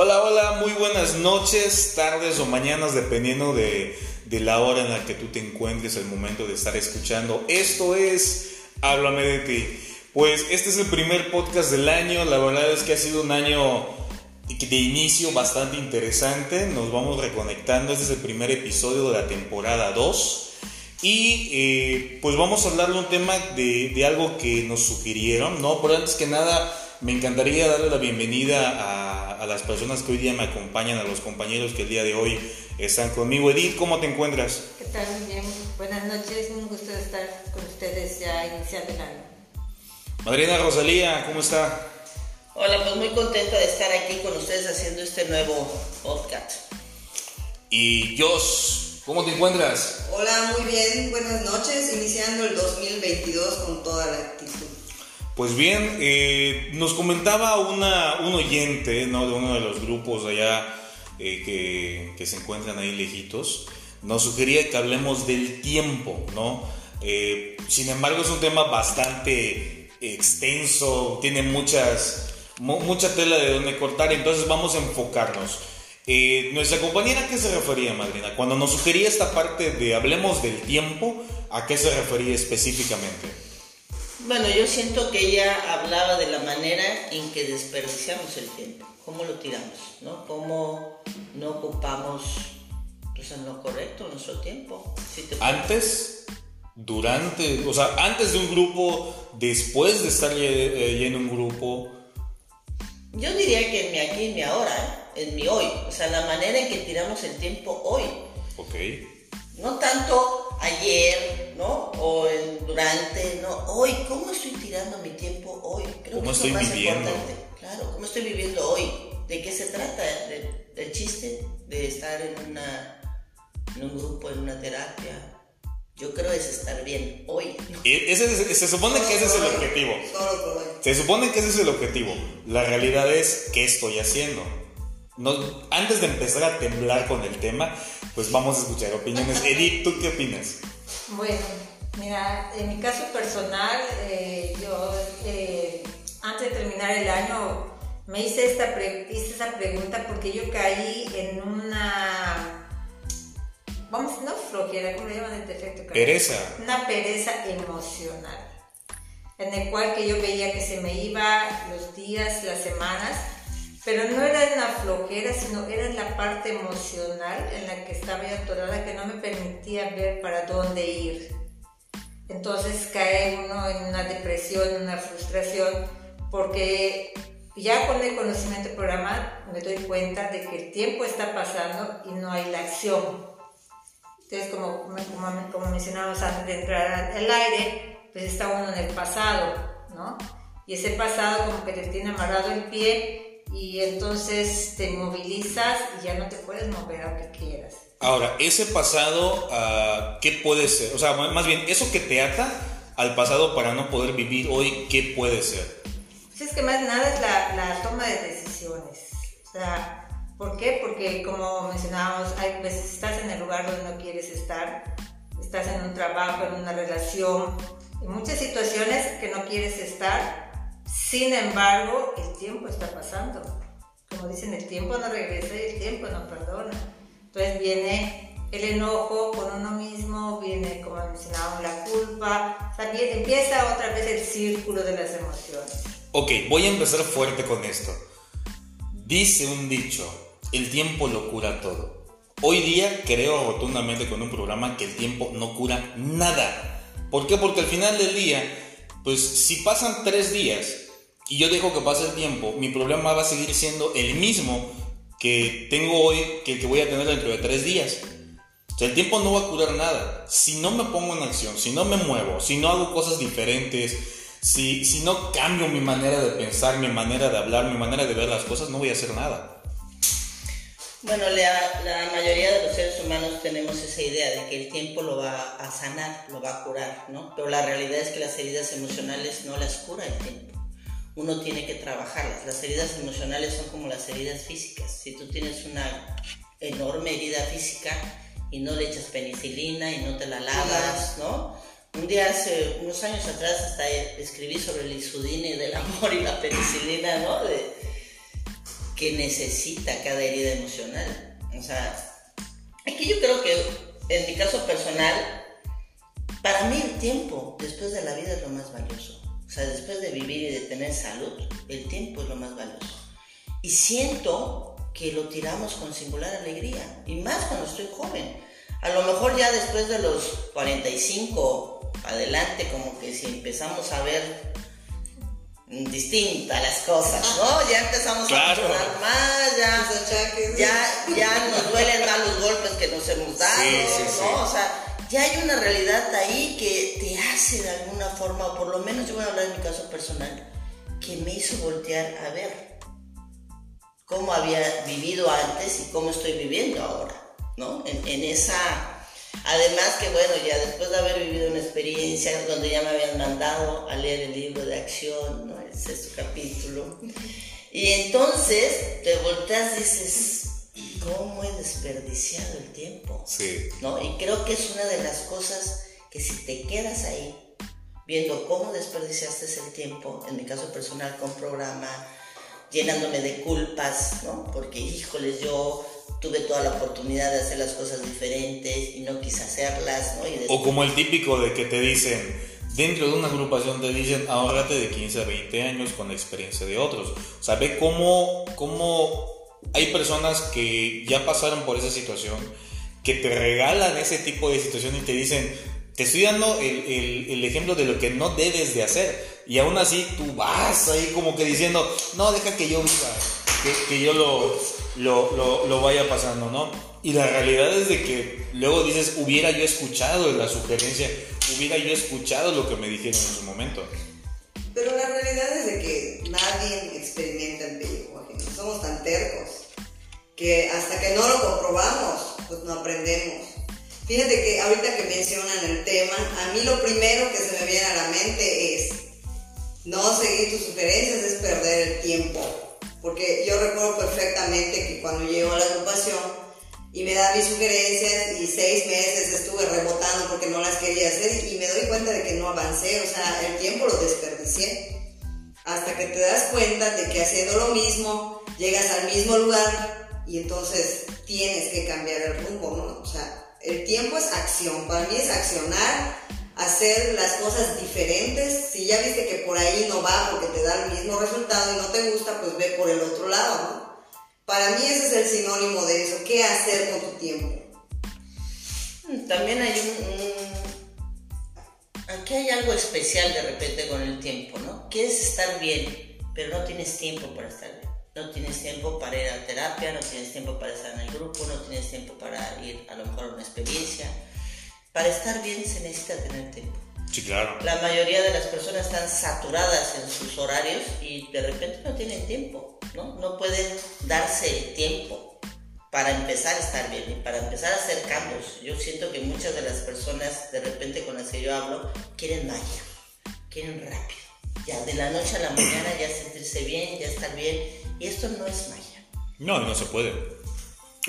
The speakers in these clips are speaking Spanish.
Hola, hola, muy buenas noches, tardes o mañanas, dependiendo de, la hora en la que tú te encuentres, el momento de estar escuchando. Esto es Háblame de ti. Pues este es el primer podcast del año, la verdad es que ha sido un año de inicio bastante interesante, nos vamos reconectando, este es el primer episodio de la temporada 2 y eh, pues vamos a hablar de un tema de, de algo que nos sugirieron, ¿no? Pero antes que nada me encantaría darle la bienvenida a a, las personas que hoy día me acompañan, a los compañeros que el día de hoy están conmigo. Edith, ¿cómo te encuentras? ¿Qué tal? Muy bien. Buenas noches, un gusto estar con ustedes ya iniciando el año. Madrina Rosalía, ¿cómo está? Hola, pues muy contenta de estar aquí con ustedes haciendo este nuevo podcast. Y Josh, ¿cómo te encuentras? Hola, muy bien, buenas noches, iniciando el 2022 con toda la actitud. Pues bien, eh, nos comentaba una, un oyente ¿no? de uno de los grupos allá eh, que, se encuentran ahí lejitos, nos sugería que hablemos del tiempo, ¿no? Eh, sin embargo, es un tema bastante extenso, tiene muchas, mucha tela de donde cortar, entonces vamos a enfocarnos. nuestra compañera, ¿a qué se refería, Madrina? Cuando nos sugería esta parte de hablemos del tiempo, ¿a qué se refería específicamente? Bueno, yo siento que ella hablaba de la manera en que desperdiciamos el tiempo, cómo lo tiramos, ¿no? Cómo no ocupamos pues, en lo correcto nuestro tiempo. antes, durante, o sea, antes de un grupo, después de estar eh, en un grupo. Yo diría que en mi aquí, en mi ahora, en mi hoy, o sea, la manera en que tiramos el tiempo hoy. Ok. No tanto ayer, ¿no? O el durante, no. Hoy, ¿cómo estoy tirando mi tiempo hoy? Creo ¿Cómo estoy viviendo? Claro, ¿cómo estoy viviendo hoy? ¿De qué se trata? ¿Del chiste? ¿De estar en, una, en un grupo, en una terapia? Yo creo es estar bien hoy. Ese, se supone que ese es el objetivo. Se supone que ese es el objetivo. La realidad es qué estoy haciendo. No, antes de empezar a temblar con el tema, pues vamos a escuchar opiniones. Edith, ¿tú qué opinas? Bueno, mira, en mi caso personal, eh, yo eh, antes de terminar el año me hice esta, hice esa pregunta porque yo caí en una, vamos, no flojera, ¿cómo le llaman el defecto? Pereza. Una pereza emocional, en el cual que yo veía que se me iba los días, las semanas, pero no era en la flojera, sino era en la parte emocional en la que estaba yo atorada que no me permitía ver para dónde ir. Entonces cae uno en una depresión, en una frustración, porque ya con el conocimiento del programa me doy cuenta de que el tiempo está pasando y no hay la acción. Entonces, como, como, como mencionamos antes de entrar al aire, pues está uno en el pasado, ¿no? Y ese pasado como que te tiene amarrado el pie y entonces te movilizas y ya no te puedes mover aunque quieras. Ahora, ese pasado, uh, ¿qué puede ser? O sea, más bien, eso que te ata al pasado para no poder vivir hoy, ¿qué puede ser? Pues es que más nada es la, la toma de decisiones. O sea, ¿por qué? Porque como mencionábamos, hay veces estás en el lugar donde no quieres estar, estás en un trabajo, en una relación, en muchas situaciones que no quieres estar sin embargo, el tiempo está pasando. Como dicen, el tiempo no regresa y el tiempo no perdona. Entonces viene el enojo con uno mismo, viene, como mencionábamos, la culpa. También empieza otra vez el círculo de las emociones. Ok, voy a empezar fuerte con esto. Dice un dicho, el tiempo lo cura todo. Hoy día creo rotundamente con un programa que el tiempo no cura nada. ¿Por qué? Porque al final del día pues si pasan tres días y yo dejo que pase el tiempo, mi problema va a seguir siendo el mismo que tengo hoy que el que voy a tener dentro de tres días. O sea, el tiempo no va a curar nada. Si no me pongo en acción, si no me muevo, si no hago cosas diferentes, si, si no cambio mi manera de pensar, mi manera de hablar, mi manera de ver las cosas, no voy a hacer nada. Bueno, la, la, mayoría de los seres humanos tenemos esa idea de que el tiempo lo va a sanar, lo va a curar, ¿no? Pero la realidad es que las heridas emocionales no las cura el tiempo. Uno tiene que trabajarlas. Las heridas emocionales son como las heridas físicas. Si tú tienes una enorme herida física y no le echas penicilina y no te la lavas, ¿no? Un día hace unos años atrás hasta escribí sobre el isudine del amor y la penicilina, ¿no? Que necesita cada herida emocional. O sea, aquí yo creo que en mi caso personal, para mí el tiempo después de la vida es lo más valioso. O sea, después de vivir y de tener salud, el tiempo es lo más valioso. Y siento que lo tiramos con singular alegría, y más cuando estoy joven. A lo mejor ya después de los 45 adelante, como que si empezamos a ver distintas las cosas, ¿no? Ya empezamos a hablar más, ya, ya, nos duelen más los golpes que nos hemos dado, ¿no? O sea, ya hay una realidad ahí que te hace de alguna forma, o por lo menos yo voy a hablar de mi caso personal, que me hizo voltear a ver cómo había vivido antes y cómo estoy viviendo ahora, ¿no? En, esa... Además que bueno, ya después de haber vivido una experiencia donde ya me habían mandado a leer el libro de acción, ¿no? El sexto capítulo. Y entonces te volteas y dices, ¿cómo he desperdiciado el tiempo? Sí. ¿No? Y creo que es una de las cosas que si te quedas ahí viendo cómo desperdiciaste el tiempo, en mi caso personal con programa, llenándome de culpas, ¿no? Porque, híjoles, yo tuve toda la oportunidad de hacer las cosas diferentes y no quise hacerlas, ¿no? O como el típico de que te dicen, dentro de una agrupación te dicen, ahórrate de 15 a 20 años con la experiencia de otros. O sea, ve cómo, cómo hay personas que ya pasaron por esa situación, que te regalan ese tipo de situación y te dicen, te estoy dando el, ejemplo de lo que no debes de hacer. Y aún así tú vas ahí como que diciendo, no, deja que yo viva, que, yo lo, lo, lo, vaya pasando, ¿no? Y la realidad es de que luego dices, hubiera yo escuchado la sugerencia, hubiera yo escuchado lo que me dijeron en su momento. Pero la realidad es de que nadie experimenta el pellejo ajeno. Somos tan tercos que hasta que no lo comprobamos, pues no aprendemos. Fíjate que ahorita que mencionan el tema, a mí lo primero que se me viene a la mente es no seguir tus sugerencias, es perder el tiempo. Porque yo recuerdo perfectamente que cuando llego a la agrupación, y me da mis sugerencias y seis meses estuve rebotando porque no las quería hacer y me doy cuenta de que no avancé, o sea, el tiempo lo desperdicié. Hasta que te das cuenta de que haciendo lo mismo llegas al mismo lugar y entonces tienes que cambiar el rumbo, ¿no? O sea, el tiempo es acción, para mí es accionar, hacer las cosas diferentes. Si ya viste que por ahí no va porque te da el mismo resultado y no te gusta, pues ve por el otro lado, ¿no? Para mí ese es el sinónimo de eso, qué hacer con tu tiempo. También hay un, Aquí hay algo especial de repente con el tiempo, ¿no? Quieres estar bien, pero no tienes tiempo para estar bien. No tienes tiempo para ir a terapia, no tienes tiempo para estar en el grupo, no tienes tiempo para ir a lo mejor a una experiencia. Para estar bien se necesita tener tiempo. Sí, claro. La mayoría de las personas están saturadas en sus horarios y de repente no tienen tiempo, ¿no? No pueden darse el tiempo para empezar a estar bien y para empezar a hacer cambios. Yo siento que muchas de las personas, de repente con las que yo hablo, quieren magia, quieren rápido. Ya de la noche a la mañana ya sentirse bien, ya estar bien. Y esto no es magia. No, no se puede.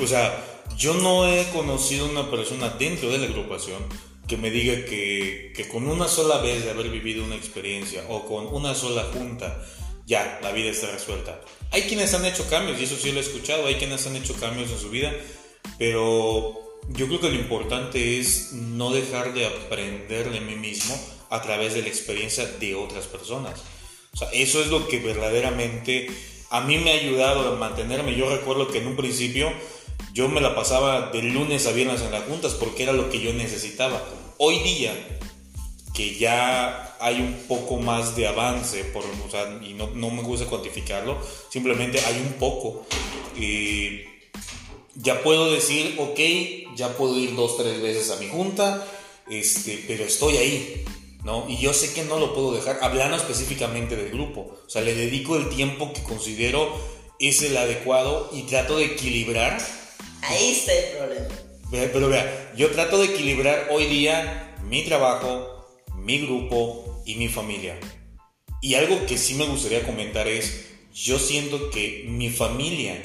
O sea, yo no he conocido una persona dentro de la agrupación que me diga que, que, con una sola vez de haber vivido una experiencia o con una sola junta, ya, la vida está resuelta. Hay quienes han hecho cambios, y eso sí lo he escuchado, hay quienes han hecho cambios en su vida, pero yo creo que lo importante es no dejar de aprender de mí mismo a través de la experiencia de otras personas. O sea, eso es lo que verdaderamente a mí me ha ayudado a mantenerme. Yo recuerdo que en un principio yo me la pasaba de lunes a viernes en las juntas porque era lo que yo necesitaba. Hoy día, que ya hay un poco más de avance, por, y no, no, me gusta cuantificarlo, simplemente hay un poco. y ya puedo decir, ok, ya puedo ir dos, tres veces a mi junta, este, pero estoy ahí. ¿no? Y yo sé que no lo puedo dejar, hablando específicamente del grupo. O sea, le dedico el tiempo que considero es el adecuado y trato de equilibrar Ahí está el problema. Pero vea, yo trato de equilibrar hoy día mi trabajo, mi grupo y mi familia. Y algo que sí me gustaría comentar es, yo siento que mi familia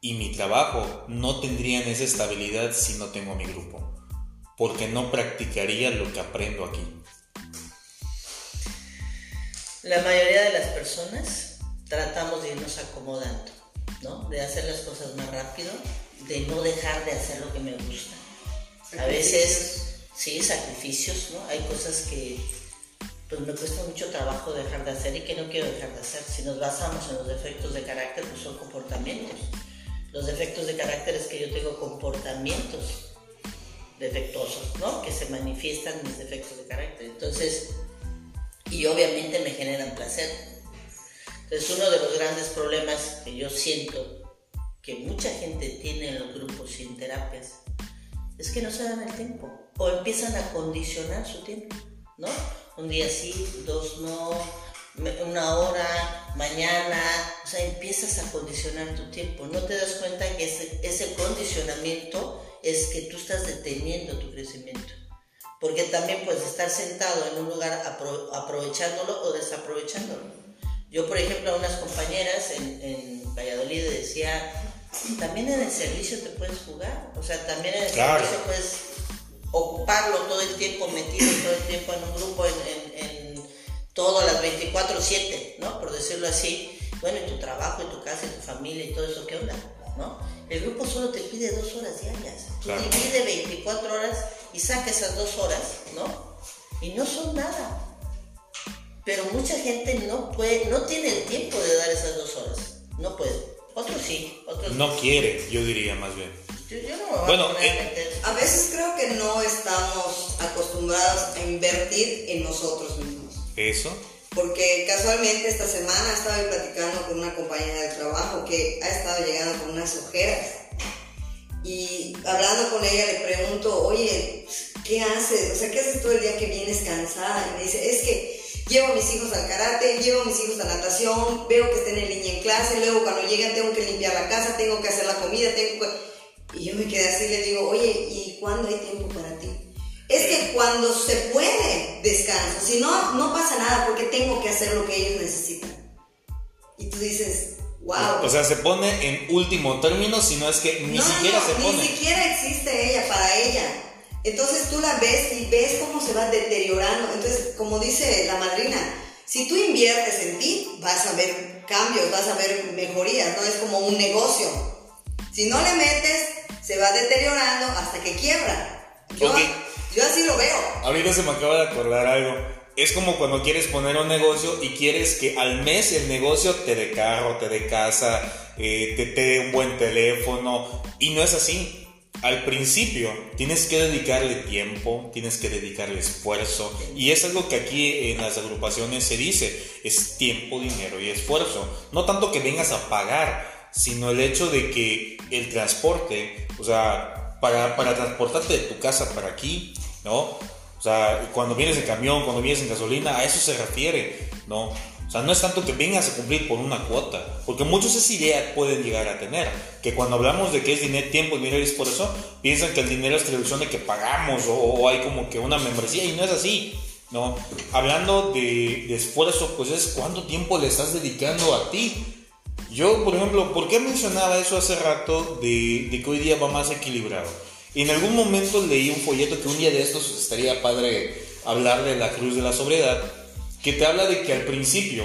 y mi trabajo no tendrían esa estabilidad si no tengo mi grupo, porque no practicaría lo que aprendo aquí. La mayoría de las personas tratamos de irnos acomodando ¿no? De hacer las cosas más rápido, de no dejar de hacer lo que me gusta. A veces, sí, sacrificios, ¿no? Hay cosas que pues me cuesta mucho trabajo dejar de hacer y que no quiero dejar de hacer. Si nos basamos en los defectos de carácter, pues son comportamientos. Los defectos de carácter es que yo tengo comportamientos defectuosos, ¿no? Que se manifiestan mis defectos de carácter. Entonces, y obviamente me generan placer. Entonces, uno de los grandes problemas que yo siento que mucha gente tiene en los grupos sin terapias es que no se dan el tiempo o empiezan a condicionar su tiempo, ¿no? Un día sí, dos no, una hora, mañana, o sea, empiezas a condicionar tu tiempo. No te das cuenta que ese, ese condicionamiento es que tú estás deteniendo tu crecimiento. Porque también puedes estar sentado en un lugar aprovechándolo o desaprovechándolo. Yo, por ejemplo, a unas compañeras en, en Valladolid decía, también en el servicio te puedes jugar, o sea, también en el servicio puedes ocuparlo todo el tiempo, metido todo el tiempo en un grupo, en, en, en todo las 24/7, ¿no? Por decirlo así. Bueno, en tu trabajo, en tu casa, en tu familia y todo eso, ¿qué onda? ¿No? El grupo solo te pide dos horas diarias. Tú divide 24 horas y saca esas dos horas, ¿no? Y no son nada. Pero mucha gente no puede, no tiene el tiempo de dar esas dos horas. No puede. Otros sí, otros no. quiere, yo diría más bien. Yo, no bueno, a, eh, a veces creo que no estamos acostumbrados a invertir en nosotros mismos. ¿Eso? Porque casualmente esta semana estaba platicando con una compañera de trabajo que ha estado llegando con unas ojeras. Y hablando con ella le pregunto, oye, ¿qué haces? O sea, ¿qué haces todo el día que vienes cansada? Y me dice, es que llevo a mis hijos al karate, llevo a mis hijos a natación, veo que estén en línea en clase, luego cuando llegan tengo que limpiar la casa, tengo que hacer la comida, tengo que... Y yo me quedé así y le digo, oye, ¿y cuándo hay tiempo para ti? Es que cuando se puede, descanso. Si no, no pasa nada porque tengo que hacer lo que ellos necesitan. Y tú dices, wow. O sea, se pone en último término, si no es que ni siquiera se pone. Ni siquiera existe ella para ella. Entonces tú la ves y ves cómo se va deteriorando. Entonces, como dice la madrina, si tú inviertes en ti, vas a ver cambios, vas a ver mejorías, no es como un negocio. Si no le metes, se va deteriorando hasta que quiebra. Yo, yo así lo veo. Ahorita se me acaba de acordar algo. Es como cuando quieres poner un negocio y quieres que al mes el negocio te dé carro, te dé casa, eh, te dé un buen teléfono. Y no es así al principio tienes que dedicarle tiempo, tienes que dedicarle esfuerzo y es algo que aquí en las agrupaciones se dice, es tiempo, dinero y esfuerzo. No tanto que vengas a pagar, sino el hecho de que el transporte, o sea, para, transportarte de tu casa para aquí, ¿no? O sea, cuando vienes en camión, cuando vienes en gasolina, a eso se refiere, ¿no? O sea, no es tanto que vengas a cumplir por una cuota, porque muchos esa idea pueden llegar a tener, que cuando hablamos de que es dinero, tiempo, dinero y esfuerzo, piensan que el dinero es traducción de que pagamos o, hay como que una membresía y no es así, ¿no? Hablando de, de, esfuerzo, pues es cuánto tiempo le estás dedicando a ti. Yo, por ejemplo, ¿por qué mencionaba eso hace rato de, de que hoy día va más equilibrado? En algún momento leí un folleto que un día de estos estaría padre hablar de la cruz de la sobriedad que te habla de que al principio,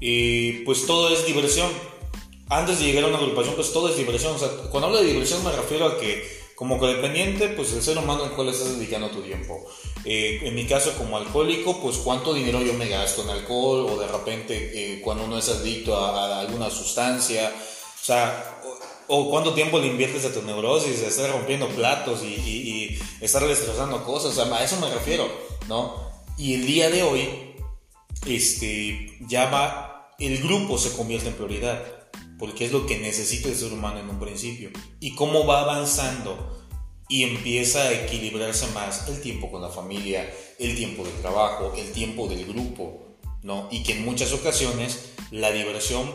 eh, pues todo es diversión. Antes de llegar a una agrupación, pues todo es diversión. O sea, cuando hablo de diversión me refiero a que como codependiente, pues el ser humano al cual estás dedicando tu tiempo. Eh, en mi caso, como alcohólico, pues cuánto dinero yo me gasto en alcohol o de repente eh, cuando uno es adicto a, alguna sustancia. O sea, cuánto tiempo le inviertes a tu neurosis, a estar rompiendo platos y, y, y estar destrozando cosas. O sea, a eso me refiero, ¿no? Y el día de hoy, este, ya va, el grupo se convierte en prioridad, porque es lo que necesita el ser humano en un principio. Y cómo va avanzando y empieza a equilibrarse más el tiempo con la familia, el tiempo de trabajo, el tiempo del grupo, ¿no? Y que en muchas ocasiones la diversión,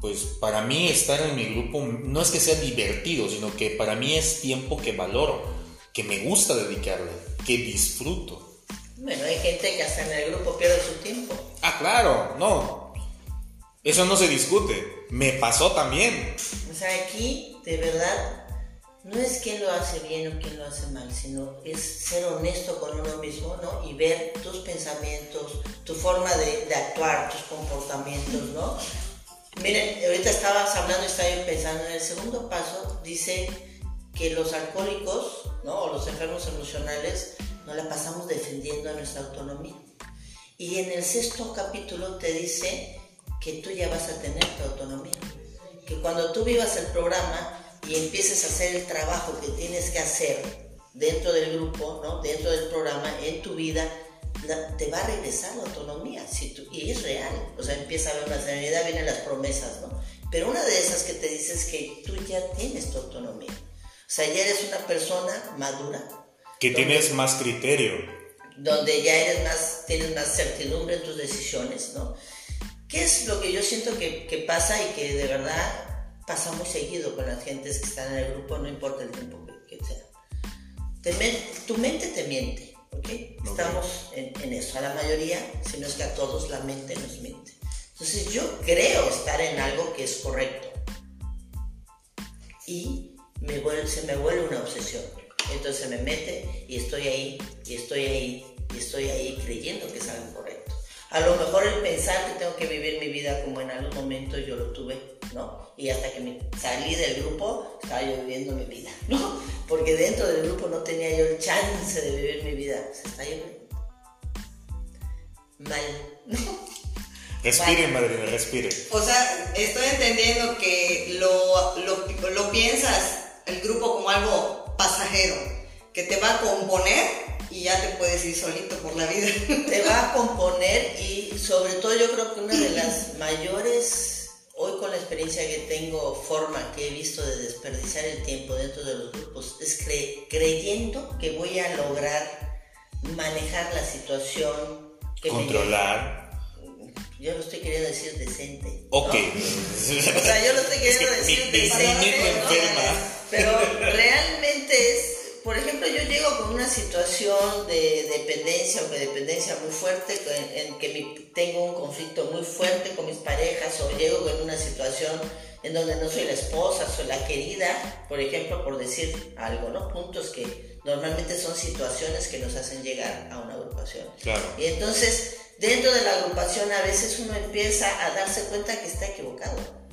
pues para mí estar en mi grupo no es que sea divertido, sino que para mí es tiempo que valoro, que me gusta dedicarle, que disfruto. Bueno, hay gente que hasta en el grupo pierde su tiempo. Ah, claro, no. Eso no se discute. Me pasó también. O sea, aquí, de verdad, no es quién lo hace bien o quién lo hace mal, sino es ser honesto con uno mismo, ¿no? Y ver tus pensamientos, tu forma de, de actuar, tus comportamientos, ¿no? Miren, ahorita estabas hablando y estaba yo pensando en el segundo paso, dice que los alcohólicos, ¿no? O los enfermos emocionales, nos la pasamos defendiendo nuestra autonomía. Y en el sexto capítulo te dice que tú ya vas a tener tu autonomía. Que cuando tú vivas el programa y empieces a hacer el trabajo que tienes que hacer dentro del grupo, ¿no? dentro del programa, en tu vida, te va a regresar la autonomía. Si tú, y es real. O sea, empieza a haber una serenidad, vienen las promesas, ¿no? Pero una de esas que te dice es que tú ya tienes tu autonomía. O sea, ya eres una persona madura. Que tienes más criterio. Donde ya eres más, tienes más certidumbre en tus decisiones, ¿no? ¿Qué es lo que yo siento que, que pasa y que de verdad pasa muy seguido con las gentes que están en el grupo, no importa el tiempo que, sea? tu mente te miente, ¿ok? Estamos en, en, eso. A la mayoría, si no es que a todos, la mente nos miente. Entonces yo creo estar en algo que es correcto. Y me vuelve, se me vuelve una obsesión. Entonces me mete y estoy ahí, y estoy ahí, y estoy ahí creyendo que es algo correcto. A lo mejor el pensar que tengo que vivir mi vida como en algún momento yo lo tuve, ¿no? Y hasta que me salí del grupo, estaba yo viviendo mi vida, ¿no? Porque dentro del grupo no tenía yo el chance de vivir mi vida. Se está yo mal, ¿no? Respire, madre, respire. O sea, estoy entendiendo que lo, lo, lo piensas el grupo como algo pasajero, que te va a componer y ya te puedes ir solito por la vida. Te va a componer y sobre todo yo creo que una de las mayores, hoy con la experiencia que tengo, forma que he visto de desperdiciar el tiempo dentro de los grupos, es creyendo que voy a lograr manejar la situación. Que Controlar. Yo lo estoy queriendo decir decente. Ok. o sea, yo lo estoy queriendo decir decente. enferma. Pero realmente es, por ejemplo, yo llego con una situación de dependencia o de dependencia muy fuerte, en, que tengo un conflicto muy fuerte con mis parejas, o llego con una situación en donde no soy la esposa, soy la querida, por ejemplo, por decir algo, ¿no? Puntos que normalmente son situaciones que nos hacen llegar a una agrupación. Claro. Y entonces, dentro de la agrupación a veces uno empieza a darse cuenta que está equivocado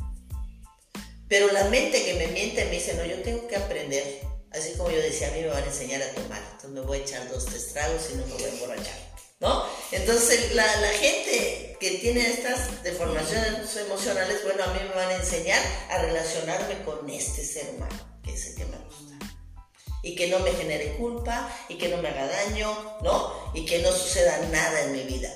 pero la mente que me miente me dice, no, yo tengo que aprender. Así como yo decía, a mí me van a enseñar a tomar. Entonces me voy a echar dos, tres tragos y no me voy a emborrachar. ¿No? Entonces la, la gente que tiene estas deformaciones emocionales, bueno, a mí me van a enseñar a relacionarme con este ser humano, que es el que me gusta. Y que no me genere culpa, y que no me haga daño, ¿no? Y que no suceda nada en mi vida.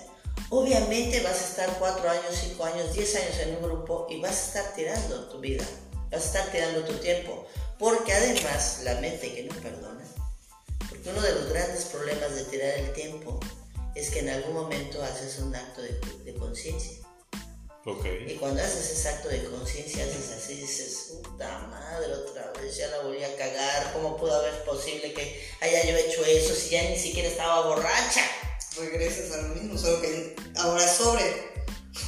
Obviamente vas a estar cuatro años, cinco años, diez años en un grupo y vas a estar tirando tu vida vas a estar tirando tu tiempo. Porque además la mente que no perdona, porque uno de los grandes problemas de tirar el tiempo es que en algún momento haces un acto de, conciencia. Okay. Y cuando haces ese acto de conciencia, haces así, dices, puta madre, otra vez ya la volví a cagar, ¿cómo pudo haber posible que haya yo hecho eso si ya ni siquiera estaba borracha? Regresas a lo mismo, solo que ahora sobre.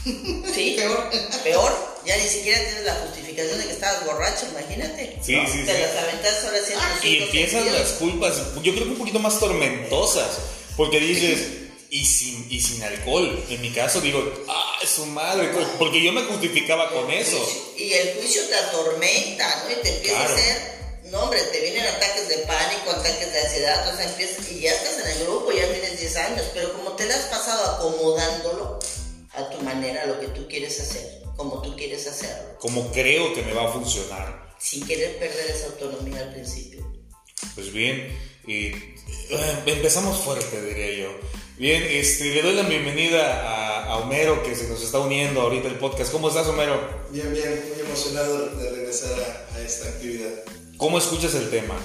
Sí, peor. Peor. Ya ni siquiera tienes la justificación de que estabas borracho, imagínate. Sí, sí, Te sí. las aventas ahora sí Y empiezan las culpas, yo creo que un poquito más tormentosas. Porque dices, y sin, y sin alcohol. En mi caso digo, ah, es su madre. Porque yo me justificaba con eso. Y el juicio te atormenta, ¿no? Y te empieza a hacer. No, hombre, te vienen ataques de pánico, ataques de ansiedad, entonces empiezas, y ya estás en el grupo, ya tienes 10 años, pero como te la has pasado acomodándolo, a tu manera lo que tú quieres hacer, como tú quieres hacerlo. Como creo que me va a funcionar. Sin querer perder esa autonomía al principio. Pues bien, eh, empezamos fuerte, diría yo. Bien, este, le doy la bienvenida a, a, Homero que se nos está uniendo ahorita el podcast. ¿Cómo estás, Homero? Bien, bien, muy emocionado de regresar a, a esta actividad. ¿Cómo escuchas el tema?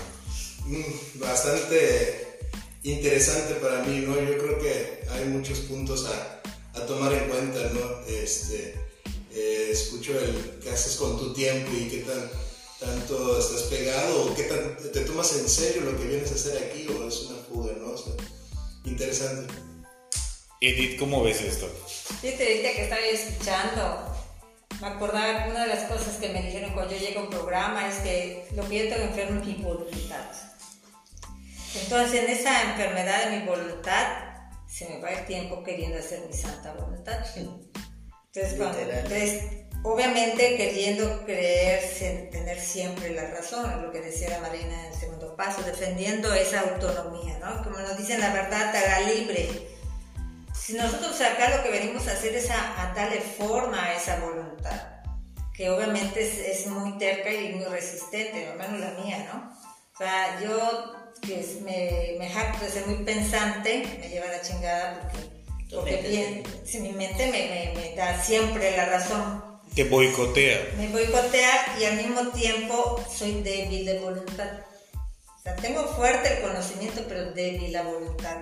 Mm, bastante interesante para mí, ¿no? Yo creo que hay muchos puntos a, a tomar en cuenta, ¿no? Este, eh, escucho el qué haces con tu tiempo y qué tan, tanto estás pegado o qué tan, te tomas en serio lo que vienes a hacer aquí o es una fuga, ¿no? O sea, interesante. Edith, ¿cómo ves esto? Fíjate, ahorita que estaba escuchando, me acordaba una de las cosas que me dijeron cuando yo llego a un programa es que lo que yo tengo enfermo es mi voluntad. Entonces, en esa enfermedad de mi voluntad, se me va el tiempo queriendo hacer mi santa voluntad. Entonces, cuando, entonces obviamente queriendo creer, tener siempre la razón, lo que decía la Marina en el segundo paso, defendiendo esa autonomía, ¿no? Como nos dicen, la verdad te hará libre. Si nosotros acá lo que venimos a hacer es a, darle forma a esa voluntad, que obviamente es, muy terca y muy resistente, al menos la mía, ¿no? O sea, yo que me, me jacto de ser muy pensante, me lleva la chingada porque, porque bien, si mi mente me, me, me da siempre la razón te boicotea. Me boicotea y al mismo tiempo soy débil de voluntad. O sea, tengo fuerte el conocimiento, pero débil la voluntad.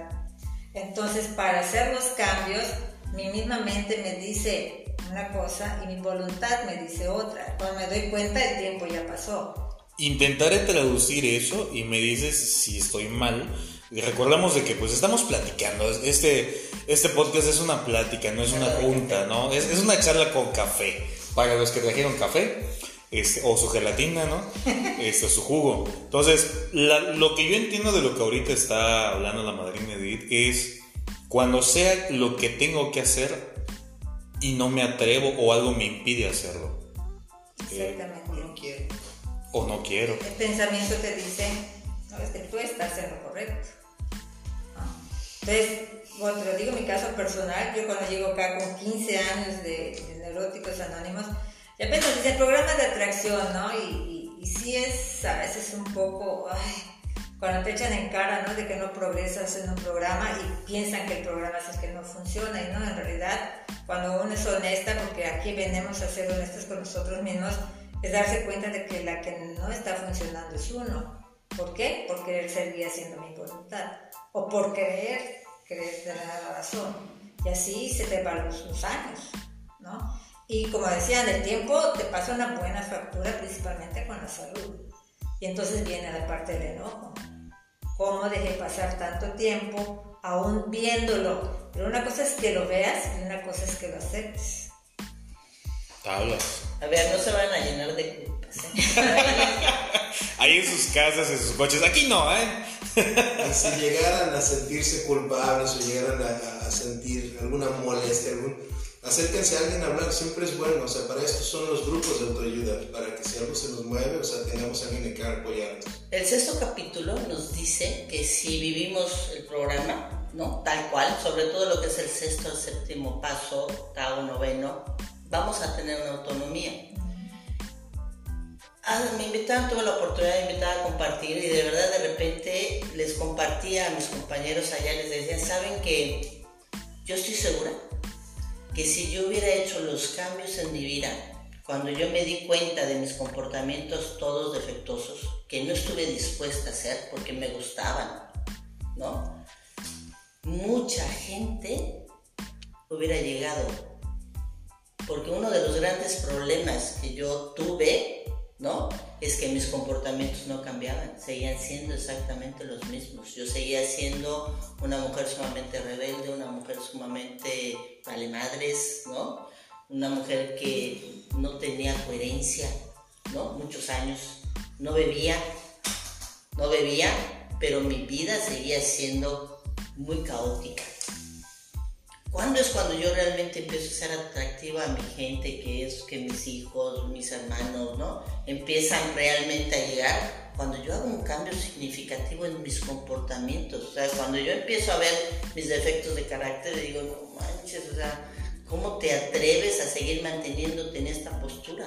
Entonces, para hacer los cambios, mi misma mente me dice una cosa y mi voluntad me dice otra. Cuando me doy cuenta, el tiempo ya pasó. Intentaré traducir eso y me dices si estoy mal. Y recordamos de que pues estamos platicando. Este, este podcast es una plática, no es una junta, ¿no? Es, es una charla con café para los que trajeron café. Este, o su gelatina, ¿no? Este, su jugo. Entonces, lo que yo entiendo de lo que ahorita está hablando la madrina Edith es cuando sea lo que tengo que hacer y no me atrevo o algo me impide hacerlo. Exactamente. no quiero. O no quiero. El pensamiento te dice, no, es que tú estás en lo correcto. Entonces, bueno, te lo digo en mi caso personal, yo cuando llego acá con 15 años de, neuróticos anónimos, apenas dice programa de atracción, ¿no? Y, sí es a veces un poco, ay, cuando te echan en cara, ¿no? De que no progresas en un programa y piensan que el programa es el que no funciona y no, en realidad, cuando uno es honesta, porque aquí venimos a ser honestos con nosotros mismos, es darse cuenta de que la que no está funcionando es uno. ¿Por qué? Porque él seguir haciendo mi voluntad o por creer, creer tener la razón. Y así se te van los, años. Y como decían, el tiempo te pasa una buena factura principalmente con la salud. Y entonces viene la parte del enojo. ¿Cómo dejé pasar tanto tiempo aún viéndolo? Pero una cosa es que lo veas y una cosa es que lo aceptes. Tablas. A ver, no se van a llenar de culpas. ¿eh? Ahí en sus casas, en sus coches. Aquí no, ¿eh? Si llegaran a sentirse culpables o llegaran a, sentir alguna molestia, algún, acérquense a alguien a hablar, siempre es bueno. O sea, para esto son los grupos de autoayuda, para que si algo se nos mueve, o sea, tengamos a alguien que apoyarnos. El sexto capítulo nos dice que si vivimos el programa, ¿no? Tal cual, sobre todo lo que es el sexto, el séptimo paso, octavo, noveno, vamos a tener una autonomía. Ah, me invitaron, tuve la oportunidad de invitar a compartir y de verdad de repente les compartía a mis compañeros allá, les decía, ¿saben que yo estoy segura que si yo hubiera hecho los cambios en mi vida, cuando yo me di cuenta de mis comportamientos todos defectuosos, que no estuve dispuesta a hacer porque me gustaban, ¿no? Mucha gente hubiera llegado. Porque uno de los grandes problemas que yo tuve ¿no? Es que mis comportamientos no cambiaban, seguían siendo exactamente los mismos. Yo seguía siendo una mujer sumamente rebelde, una mujer sumamente vale madres, ¿no? Una mujer que no tenía coherencia, ¿no? Muchos años. No bebía, no bebía, pero mi vida seguía siendo muy caótica. ¿Cuándo es cuando yo realmente empiezo a ser atractiva a mi gente, que es que mis hijos, mis hermanos, ¿no? Empiezan realmente a llegar. Cuando yo hago un cambio significativo en mis comportamientos, o sea, cuando yo empiezo a ver mis defectos de carácter, digo, no manches, o sea, ¿cómo te atreves a seguir manteniéndote en esta postura?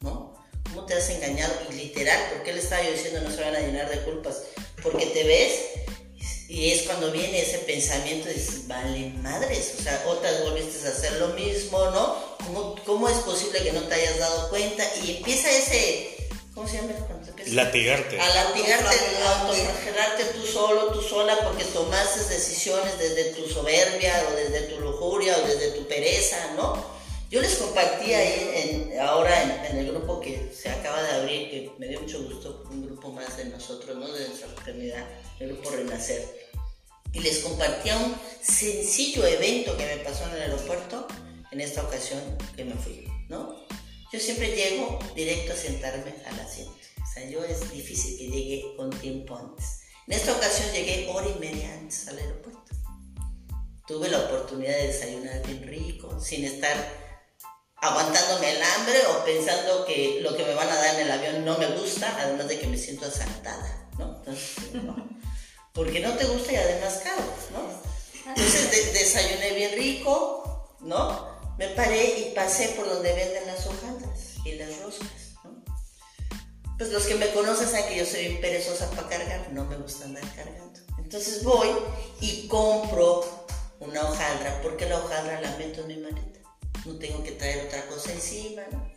¿No? ¿Cómo te has engañado? Y literal, ¿por qué le estaba yo diciendo no se van a llenar de culpas? Porque te ves y es cuando viene ese pensamiento de decir, vale madres, o sea, otras volviste a hacer lo mismo, ¿no? ¿Cómo, ¿Cómo, es posible que no te hayas dado cuenta? Y empieza ese, ¿cómo se llama? Cuando latigarte. A latigarte, a autoflagelarte tú solo, tú sola, porque tomaste decisiones desde tu soberbia o desde tu lujuria o desde tu pereza, ¿no? Yo les compartí ahí en, ahora en, en, el grupo que se acaba de abrir, que me dio mucho gusto, un grupo más de nosotros, ¿no? De nuestra fraternidad, el grupo Renacer y les compartía un sencillo evento que me pasó en el aeropuerto en esta ocasión que me fui, ¿no? Yo siempre llego directo a sentarme al asiento. O sea, yo es difícil que llegue con tiempo antes. En esta ocasión llegué hora y media antes al aeropuerto. Tuve la oportunidad de desayunar bien rico, sin estar aguantándome el hambre o pensando que lo que me van a dar en el avión no me gusta, además de que me siento asaltada, ¿no? Entonces, no. Porque no te gusta y además caro, ¿no? Entonces desayuné bien rico, ¿no? Me paré y pasé por donde venden las hojaldras y las roscas, ¿no? Pues los que me conocen saben que yo soy perezosa para cargar, no me gusta andar cargando. Entonces voy y compro una hojaldra, porque la hojaldra la meto en mi maleta no tengo que traer otra cosa encima, ¿no?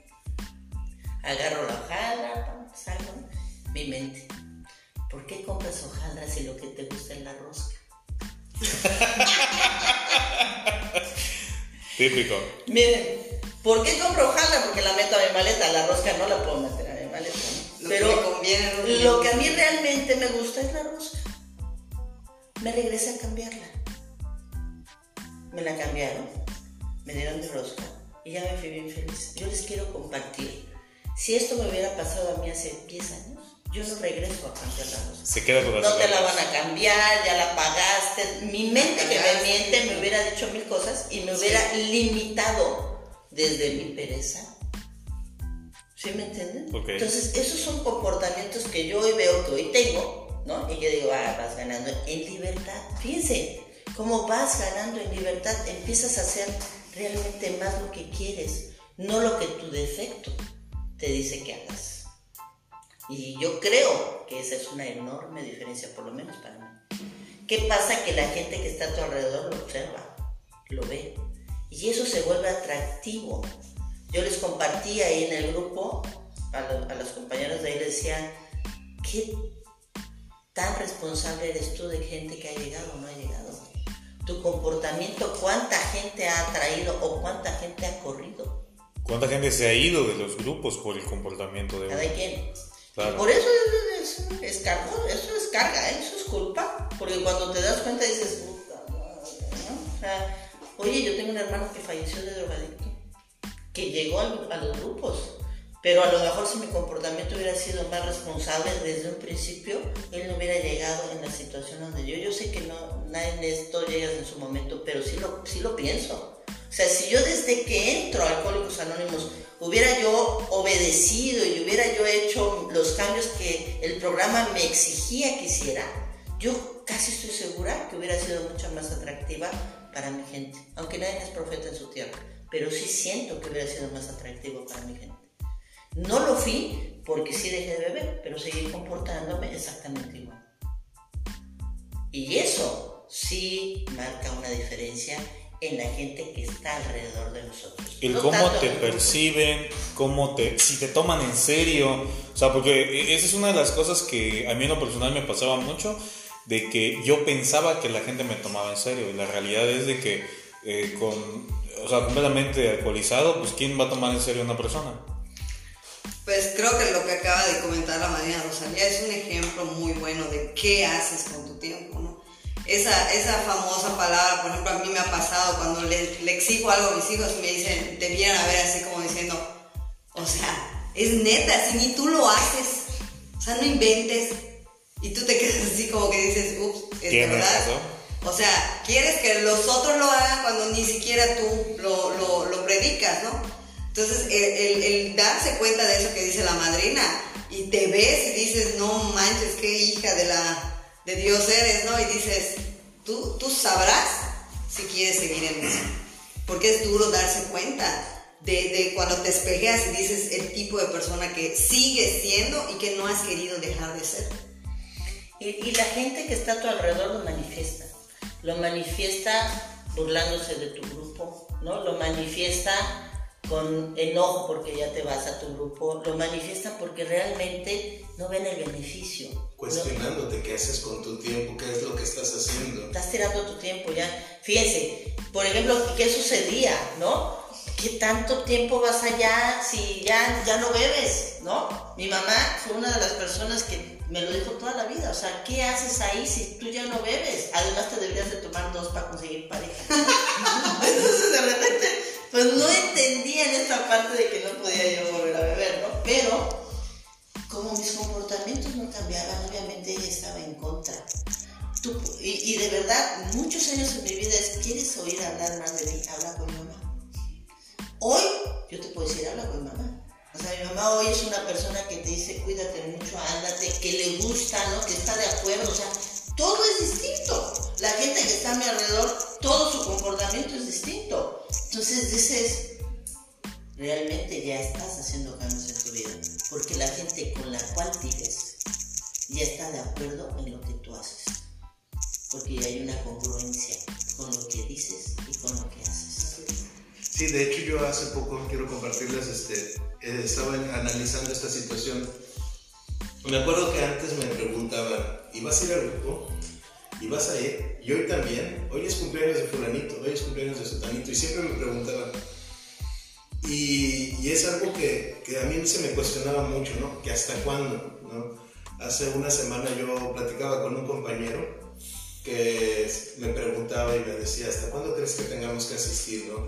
Agarro la hojaldra, salgo, mi mente. ¿Por qué compras hojaldra si lo que te gusta es la rosca? Típico. Miren, ¿por qué compro hojaldra? Porque la meto a mi maleta, la rosca no la puedo meter a mi maleta. ¿no? Pero lo que a mí realmente me gusta es la rosca. Me regresé a cambiarla. Me la cambiaron me dieron de rosca y ya me fui bien feliz. Yo les quiero compartir. Si esto me hubiera pasado a mí hace 10 años, yo no regreso a cambiar la rosca. Se queda con No te la van a cambiar, ya la pagaste. Mi mente que me miente me hubiera dicho mil cosas y me hubiera limitado desde mi pereza. ¿Sí me entienden? Entonces, esos son comportamientos que yo hoy veo que hoy tengo, ¿no? Y yo digo, ah, vas ganando en libertad. Fíjense, cómo vas ganando en libertad, empiezas a hacer realmente más lo que quieres, no lo que tu defecto te dice que hagas. Y yo creo que esa es una enorme diferencia, por lo menos para mí. ¿Qué pasa? Que la gente que está a tu alrededor lo observa, lo ve. Y eso se vuelve atractivo. Yo les compartí ahí en el grupo, a, a los compañeros de ahí les decía, ¿qué tan responsable eres tú de gente que ha llegado o no ha llegado? tu comportamiento, cuánta gente ha atraído o cuánta gente ha corrido. ¿Cuánta gente se ha ido de los grupos por el comportamiento de Cada quien. Por eso es, carga, eso es carga, ¿eh? eso es culpa. Porque cuando te das cuenta dices, oye, yo tengo un hermano que falleció de drogadicto, que llegó a los grupos pero a lo mejor si mi comportamiento hubiera sido más responsable desde un principio, él no hubiera llegado en la situación donde yo. Yo sé que no, nadie en esto llega en su momento, pero sí lo, sí lo pienso. O sea, si yo desde que entro a Alcohólicos Anónimos hubiera yo obedecido y hubiera yo hecho los cambios que el programa me exigía que hiciera, yo casi estoy segura que hubiera sido mucho más atractiva para mi gente. Aunque nadie es profeta en su tierra, pero sí siento que hubiera sido más atractivo para mi gente. No lo fui porque sí dejé de beber, pero seguí comportándome exactamente igual. Y eso sí marca una diferencia en la gente que está alrededor de nosotros. El cómo te perciben, cómo te, si te toman en serio, o sea, porque esa es una de las cosas que a mí en lo personal me pasaba mucho, de que yo pensaba que la gente me tomaba en serio, y la realidad es de que eh, con, o sea, completamente alcoholizado, pues ¿quién va a tomar en serio a una persona? Pues creo que lo que acaba de comentar la María Rosalía es un ejemplo muy bueno de qué haces con tu tiempo, ¿no? Esa, esa famosa palabra, por ejemplo, a mí me ha pasado cuando le, le exijo algo a mis hijos y me dicen, te vienen a ver así como diciendo, o sea, es neta, si ni tú lo haces, o sea, no inventes. Y tú te quedas así como que dices, ups, es verdad. O sea, quieres que los otros lo hagan cuando ni siquiera tú lo, lo, lo predicas, ¿no? Entonces, el, darse cuenta de eso que dice la madrina y te ves y dices, no manches, qué hija de, la, de Dios eres, ¿no? Y dices, tú, tú sabrás si quieres seguir en eso. Porque es duro darse cuenta de, cuando te espejeas y dices el tipo de persona que sigues siendo y que no has querido dejar de ser. Y la gente que está a tu alrededor lo manifiesta. Lo manifiesta burlándose de tu grupo, ¿no? Lo manifiesta con enojo porque ya te vas a tu grupo, lo manifiestan porque realmente no ven el beneficio. Cuestionándote qué haces con tu tiempo, qué es lo que estás haciendo. Estás tirando tu tiempo ya. Fíjense, por ejemplo, ¿qué sucedía, no? ¿Qué tanto tiempo vas allá si ya, ya no bebes, no? Mi mamá fue una de las personas que me lo dijo toda la vida. O sea, ¿qué haces ahí si tú ya no bebes? Además te deberías de tomar dos para conseguir pareja. Entonces de repente pues no entendía en esta parte de que no podía yo volver a beber, ¿no? Pero como mis comportamientos no cambiaban, obviamente ella estaba en contra. y, de verdad, muchos años en mi vida es, ¿quieres oír hablar más de mí? Habla con mi mamá. Hoy yo te puedo decir, habla con mamá. O sea, mi mamá hoy es una persona que te dice, cuídate mucho, ándate, que le gusta, ¿no? Que está de acuerdo, o sea, todo es distinto. La gente que está a mi alrededor, todo su comportamiento es distinto. Entonces dices, realmente ya estás haciendo cambios en tu vida, porque la gente con la cual vives ya está de acuerdo en lo que tú haces, porque ya hay una congruencia con lo que dices y con lo que haces. Sí, de hecho yo hace poco quiero compartirles, este, eh, estaba analizando esta situación. Me acuerdo que antes me preguntaban, ¿y vas a ir al grupo? ¿Y vas a ir? Y hoy también, hoy es cumpleaños de fulanito, hoy es cumpleaños de sotanito, y siempre me preguntaban. Y, y es algo que, que, a mí se me cuestionaba mucho, ¿no? Que hasta cuándo, ¿no? Hace una semana yo platicaba con un compañero que me preguntaba y me decía, ¿hasta cuándo crees que tengamos que asistir, no?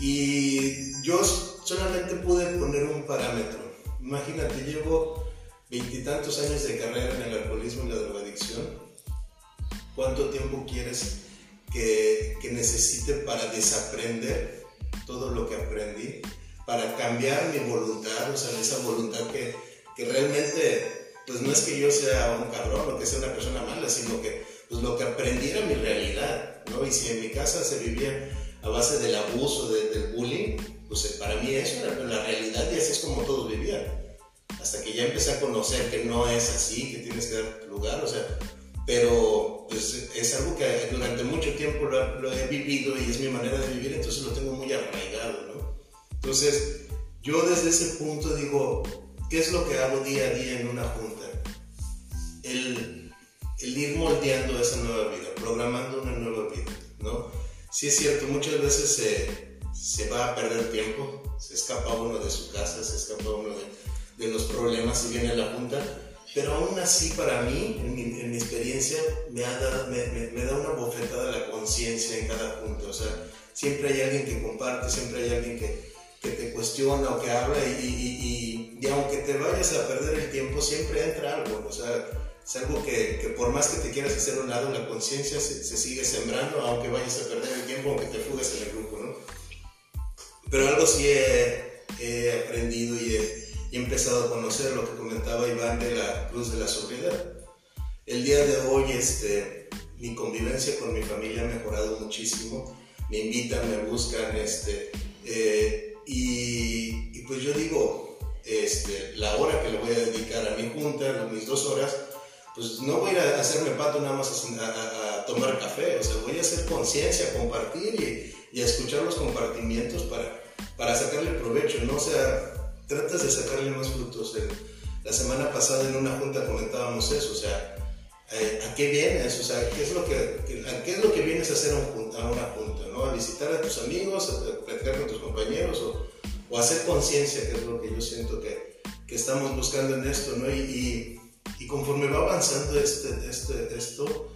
Y yo solamente pude poner un parámetro. Imagínate, llevo veintitantos años de carrera en el alcoholismo y la drogadicción. ¿Cuánto tiempo quieres que, que necesite para desaprender todo lo que aprendí? Para cambiar mi voluntad, o sea, esa voluntad que, que realmente, pues no es que yo sea un cabrón o que sea una persona mala, sino que pues lo que aprendí era mi realidad, ¿no? Y si en mi casa se vivía a base del abuso, del bullying, pues eh, para mí eso era la realidad y así es como todos vivían. Hasta que ya empecé a conocer que no es así, que tienes que dar lugar, o sea, pero algo que durante mucho tiempo lo, he vivido y es mi manera de vivir, entonces lo tengo muy arraigado, ¿no? Entonces, yo desde ese punto digo, ¿qué es lo que hago día a día en una junta? El, el ir moldeando esa nueva vida, programando una nueva vida, ¿no? sí es cierto, muchas veces se, se, va a perder tiempo, se escapa uno de su casa, se escapa uno de, de los problemas y viene a la junta, pero aún así para mí, en mi, en mi experiencia, me, ha dado, me, me, da una bofetada la conciencia en cada junta, o sea, siempre hay alguien que comparte, siempre hay alguien que, que te cuestiona o que habla y, y, y, y, aunque te vayas a perder el tiempo, siempre entra algo, o sea, es algo que, que, por más que te quieras hacer un lado, la conciencia se, se, sigue sembrando, aunque vayas a perder el tiempo, aunque te fugues en el grupo, ¿no? Pero algo sí he, he aprendido y he, he, empezado a conocer lo que comentaba Iván de la cruz de la sobriedad. El día de hoy, este, mi convivencia con mi familia ha mejorado muchísimo. Me invitan, me buscan, este, eh, y, y, pues yo digo, este, la hora que le voy a dedicar a mi junta, mis dos horas, pues no voy a hacerme pato nada más a, a, tomar café, o sea, voy a hacer conciencia, compartir y, y, a escuchar los compartimientos para, para sacarle provecho, ¿no? O sea, tratas de sacarle más frutos. La semana pasada en una junta comentábamos eso, o sea, eh, ¿a qué vienes? O sea, ¿qué es lo que, ¿qué es lo que vienes a hacer a, a una junta? ¿no? A visitar a tus amigos, a platicar con tus compañeros o, o hacer conciencia, que es lo que yo siento que, que estamos buscando en esto, ¿no? y, y y conforme va avanzando este, este, esto,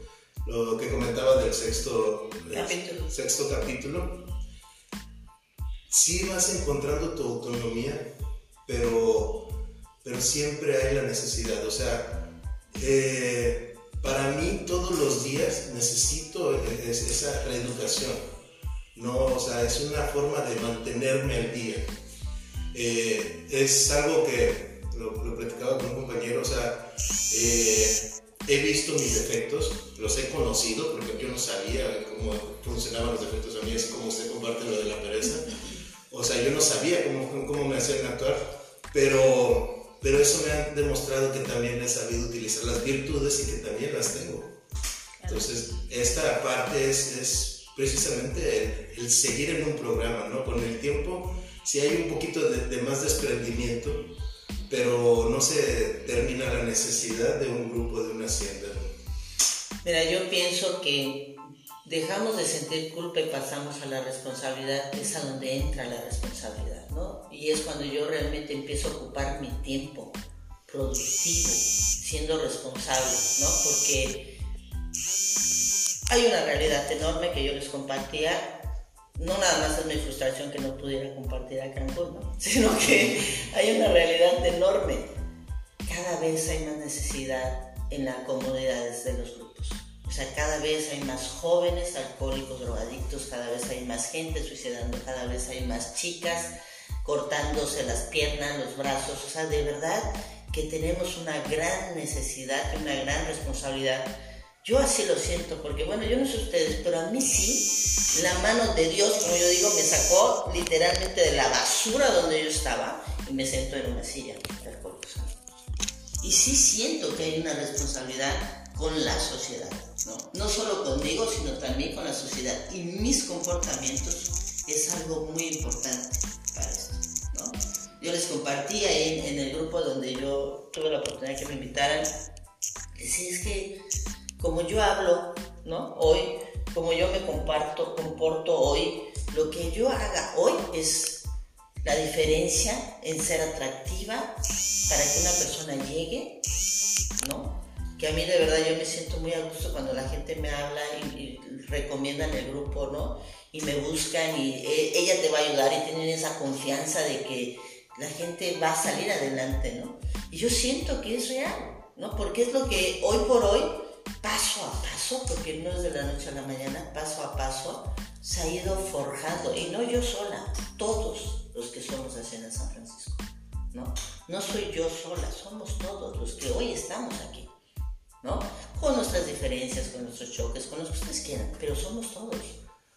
lo que comentaba del sexto capítulo, sexto capítulo sí vas encontrando tu autonomía, pero, pero siempre hay la necesidad. O sea, eh, para mí todos los días necesito esa reeducación. No, o sea, es una forma de mantenerme al día. Eh, es algo que lo, lo, platicaba con un compañero, o sea, eh, he visto mis defectos, los he conocido, porque yo no sabía cómo funcionaban los defectos a mí, así como usted comparte lo de la pereza. O sea, yo no sabía cómo, cómo me hacían actuar, pero, pero eso me ha demostrado que también he sabido utilizar las virtudes y que también las tengo. Entonces, esta parte es, es precisamente el, el, seguir en un programa, ¿no? Con el tiempo, si hay un poquito de, de más desprendimiento, pero no se termina la necesidad de un grupo, de una hacienda. Mira, yo pienso que dejamos de sentir culpa y pasamos a la responsabilidad, es a donde entra la responsabilidad, ¿no? Y es cuando yo realmente empiezo a ocupar mi tiempo productivo, siendo responsable, ¿no? Porque hay una realidad enorme que yo les compartía no nada más es mi frustración que no pudiera compartir a Cancún, ¿no? sino que hay una realidad enorme. Cada vez hay más necesidad en las comunidades de los grupos. O sea, cada vez hay más jóvenes alcohólicos, drogadictos, cada vez hay más gente suicidando, cada vez hay más chicas cortándose las piernas, los brazos, o sea, de verdad que tenemos una gran necesidad y una gran responsabilidad. Yo así lo siento, porque bueno, yo no sé ustedes, pero a mí sí, la mano de Dios, como yo digo, me sacó literalmente de la basura donde yo estaba y me sentó en una silla Y sí siento que hay una responsabilidad con la sociedad, ¿no? No solo conmigo, sino también con la sociedad. Y mis comportamientos es algo muy importante para esto, ¿no? Yo les compartí ahí en, el grupo donde yo tuve la oportunidad que me invitaran, es que como yo hablo, ¿no? Hoy, como yo me comparto, comporto hoy, lo que yo haga hoy es la diferencia en ser atractiva para que una persona llegue, ¿no? Que a mí de verdad yo me siento muy a gusto cuando la gente me habla y, recomiendan el grupo, ¿no? Y me buscan y eh, ella te va a ayudar y tienen esa confianza de que la gente va a salir adelante, ¿no? Y yo siento que es real, ¿no? Porque es lo que hoy por hoy paso a paso, porque no es de la noche a la mañana, paso a paso, se ha ido forjando, y no yo sola, todos los que somos en San Francisco, ¿no? No soy yo sola, somos todos los que hoy estamos aquí, ¿no? Con nuestras diferencias, con nuestros choques, con los que ustedes quieran, pero somos todos.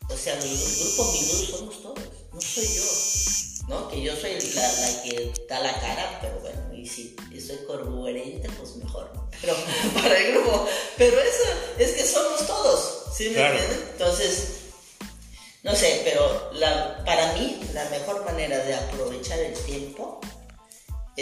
O sea, el, grupo Milú somos todos, no soy yo, ¿no? Que yo soy la, la, que da la cara, pero bueno, y si soy coherente, pues mejor. Pero para el grupo, pero eso es que somos todos, ¿sí me entienden? Entonces, no sé, pero la, para mí la mejor manera de aprovechar el tiempo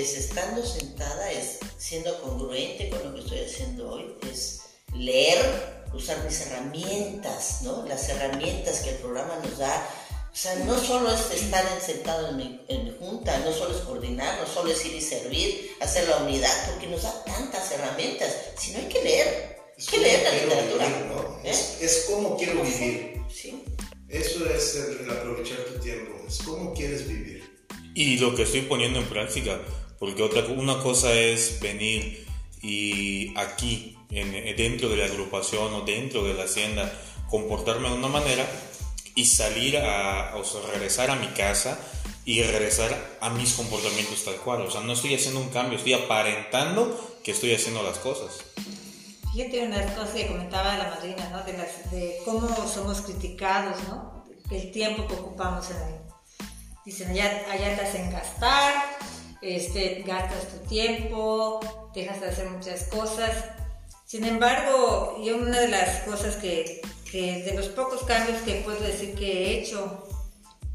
es estando sentada, es siendo congruente con lo que estoy haciendo hoy, es leer, usar mis herramientas, ¿no? Las herramientas que el programa nos da o sea, no solo es estar sentado en mi, junta, no solo es coordinar, no solo es ir y servir, hacer la unidad, porque nos da tantas herramientas, sino hay que leer. Hay que leer la literatura. ¿Eh? es, como quiero vivir. Sí. Eso es el, aprovechar tu tiempo, es cómo quieres vivir. Y lo que estoy poniendo en práctica, porque otra, una cosa es venir y aquí, en, dentro de la agrupación o dentro de la hacienda, comportarme de una manera y salir a, o sea, regresar a mi casa y regresar a mis comportamientos tal cual. O sea, no estoy haciendo un cambio, estoy aparentando que estoy haciendo las cosas. Fíjate una cosa que comentaba la madrina, ¿no? De, las, de cómo somos criticados, ¿no? El tiempo que ocupamos en ahí. Dicen, allá, allá te hacen gastar, este, gastas tu tiempo, dejas de hacer muchas cosas. Sin embargo, yo una de las cosas que que de los pocos cambios que puedo decir que he hecho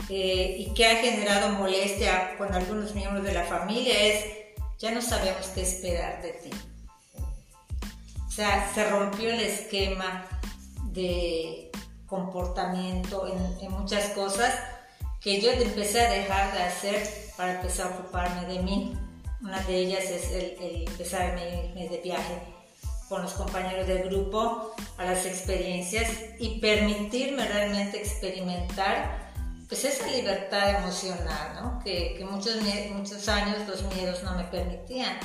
eh, y que ha generado molestia con algunos miembros de la familia es, ya no sabemos qué esperar de ti. O sea, se rompió el esquema de comportamiento en, muchas cosas que yo empecé a dejar de hacer para empezar a ocuparme de mí. Una de ellas es el, el empezar a irme de viaje con los compañeros del grupo a las experiencias y permitirme realmente experimentar pues esa libertad emocional, ¿no? que, que muchos, muchos años los miedos no me permitían.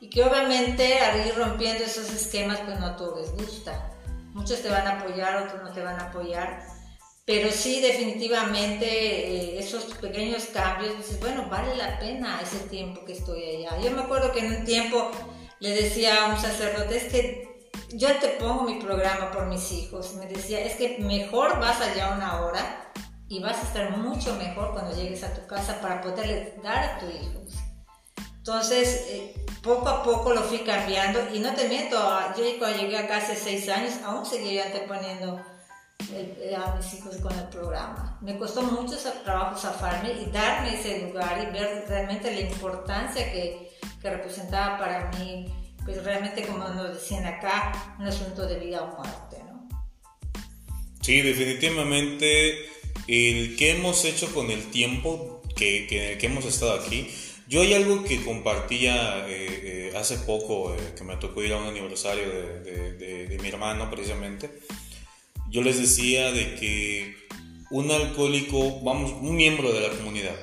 Y que obviamente al ir rompiendo esos esquemas, pues no a todos les gusta. Muchos te van a apoyar, otros no te van a apoyar. Pero sí, definitivamente, eh, esos pequeños cambios, dices, bueno, vale la pena ese tiempo que estoy allá. Yo me acuerdo que en un tiempo le decía a un sacerdote, es que yo te pongo mi programa por mis hijos. Me decía, es que mejor vas allá una hora y vas a estar mucho mejor cuando llegues a tu casa para poderle dar a tu hijo. Entonces, eh, poco a poco lo fui cambiando y no te miento, yo cuando llegué acá hace seis años, aún seguía anteponiendo eh, a mis hijos con el programa. Me costó mucho trabajo zafarme y darme ese lugar y ver realmente la importancia que, que representaba para mí, pues realmente como nos decían acá, un asunto de vida o muerte, ¿no? Sí, definitivamente el que hemos hecho con el tiempo que, que, que hemos estado aquí, yo hay algo que compartía eh, eh, hace poco, eh, que me tocó ir a un aniversario de, de, de, mi hermano precisamente. Yo les decía de que un alcohólico, vamos, un miembro de la comunidad,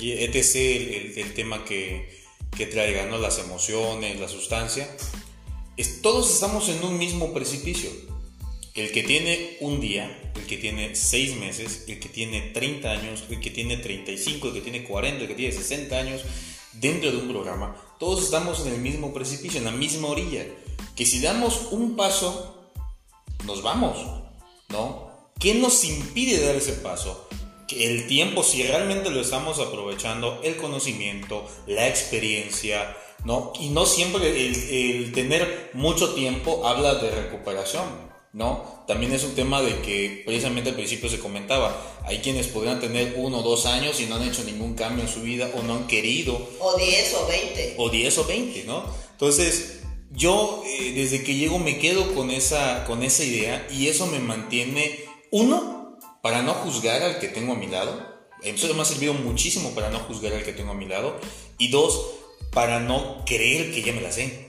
etc., el, el tema que, que traigan las emociones, la sustancia. Es, todos estamos en un mismo precipicio. El que tiene un día el que tiene 6 meses, el que tiene 30 años, el que tiene 35, el que tiene 40, el que tiene 60 años, dentro de un programa, todos estamos en el mismo precipicio, en la misma orilla. Que si damos un paso, nos vamos, ¿no? ¿Qué nos impide dar ese paso? Que el tiempo, si realmente lo estamos aprovechando, el conocimiento, la experiencia, ¿no? Y no siempre el, tener mucho tiempo habla de recuperación. ¿no? También es un tema de que precisamente al principio se comentaba, hay quienes podrían tener uno o dos años y no han hecho ningún cambio en su vida o no han querido. O 10 o 20. O 10 o 20, ¿no? Entonces, yo eh, desde que llego me quedo con esa, con esa idea y eso me mantiene, uno, para no juzgar al que tengo a mi lado, eso me ha servido muchísimo para no juzgar al que tengo a mi lado, y dos, para no creer que ya me la sé.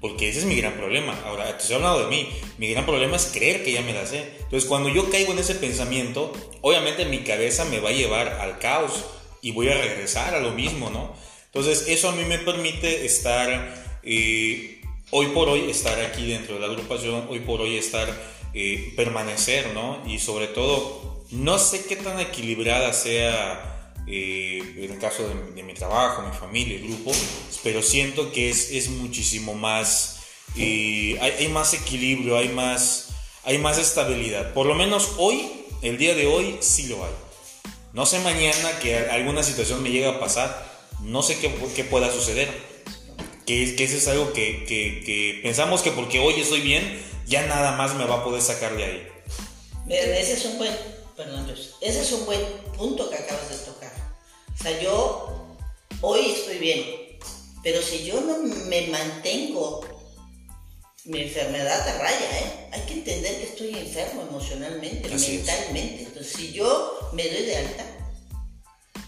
Porque ese es mi gran problema. Ahora, te estoy hablando de mí. Mi gran problema es creer que ya me la sé. Entonces, cuando yo caigo en ese pensamiento, obviamente mi cabeza me va a llevar al caos y voy a regresar a lo mismo, ¿no? Entonces, eso a mí me permite estar, eh, hoy por hoy, estar aquí dentro de la agrupación, hoy por hoy estar, eh, permanecer, ¿no? Y sobre todo, no sé qué tan equilibrada sea eh, en el caso de, mi trabajo, mi familia, el grupo, pero siento que es, es muchísimo más, eh, hay, hay, más equilibrio, hay más, hay más estabilidad. Por lo menos hoy, el día de hoy, sí lo hay. No sé mañana que alguna situación me llegue a pasar, no sé qué, qué pueda suceder. Que, que eso es algo que, que, que, pensamos que porque hoy estoy bien, ya nada más me va a poder sacar de ahí. Ese es un buen, perdón, ese es un buen punto que acabas de tocar. O sea, yo hoy estoy bien, pero si yo no me mantengo, mi enfermedad te raya, ¿eh? Hay que entender que estoy enfermo emocionalmente, mentalmente. Entonces, si yo me doy de alta,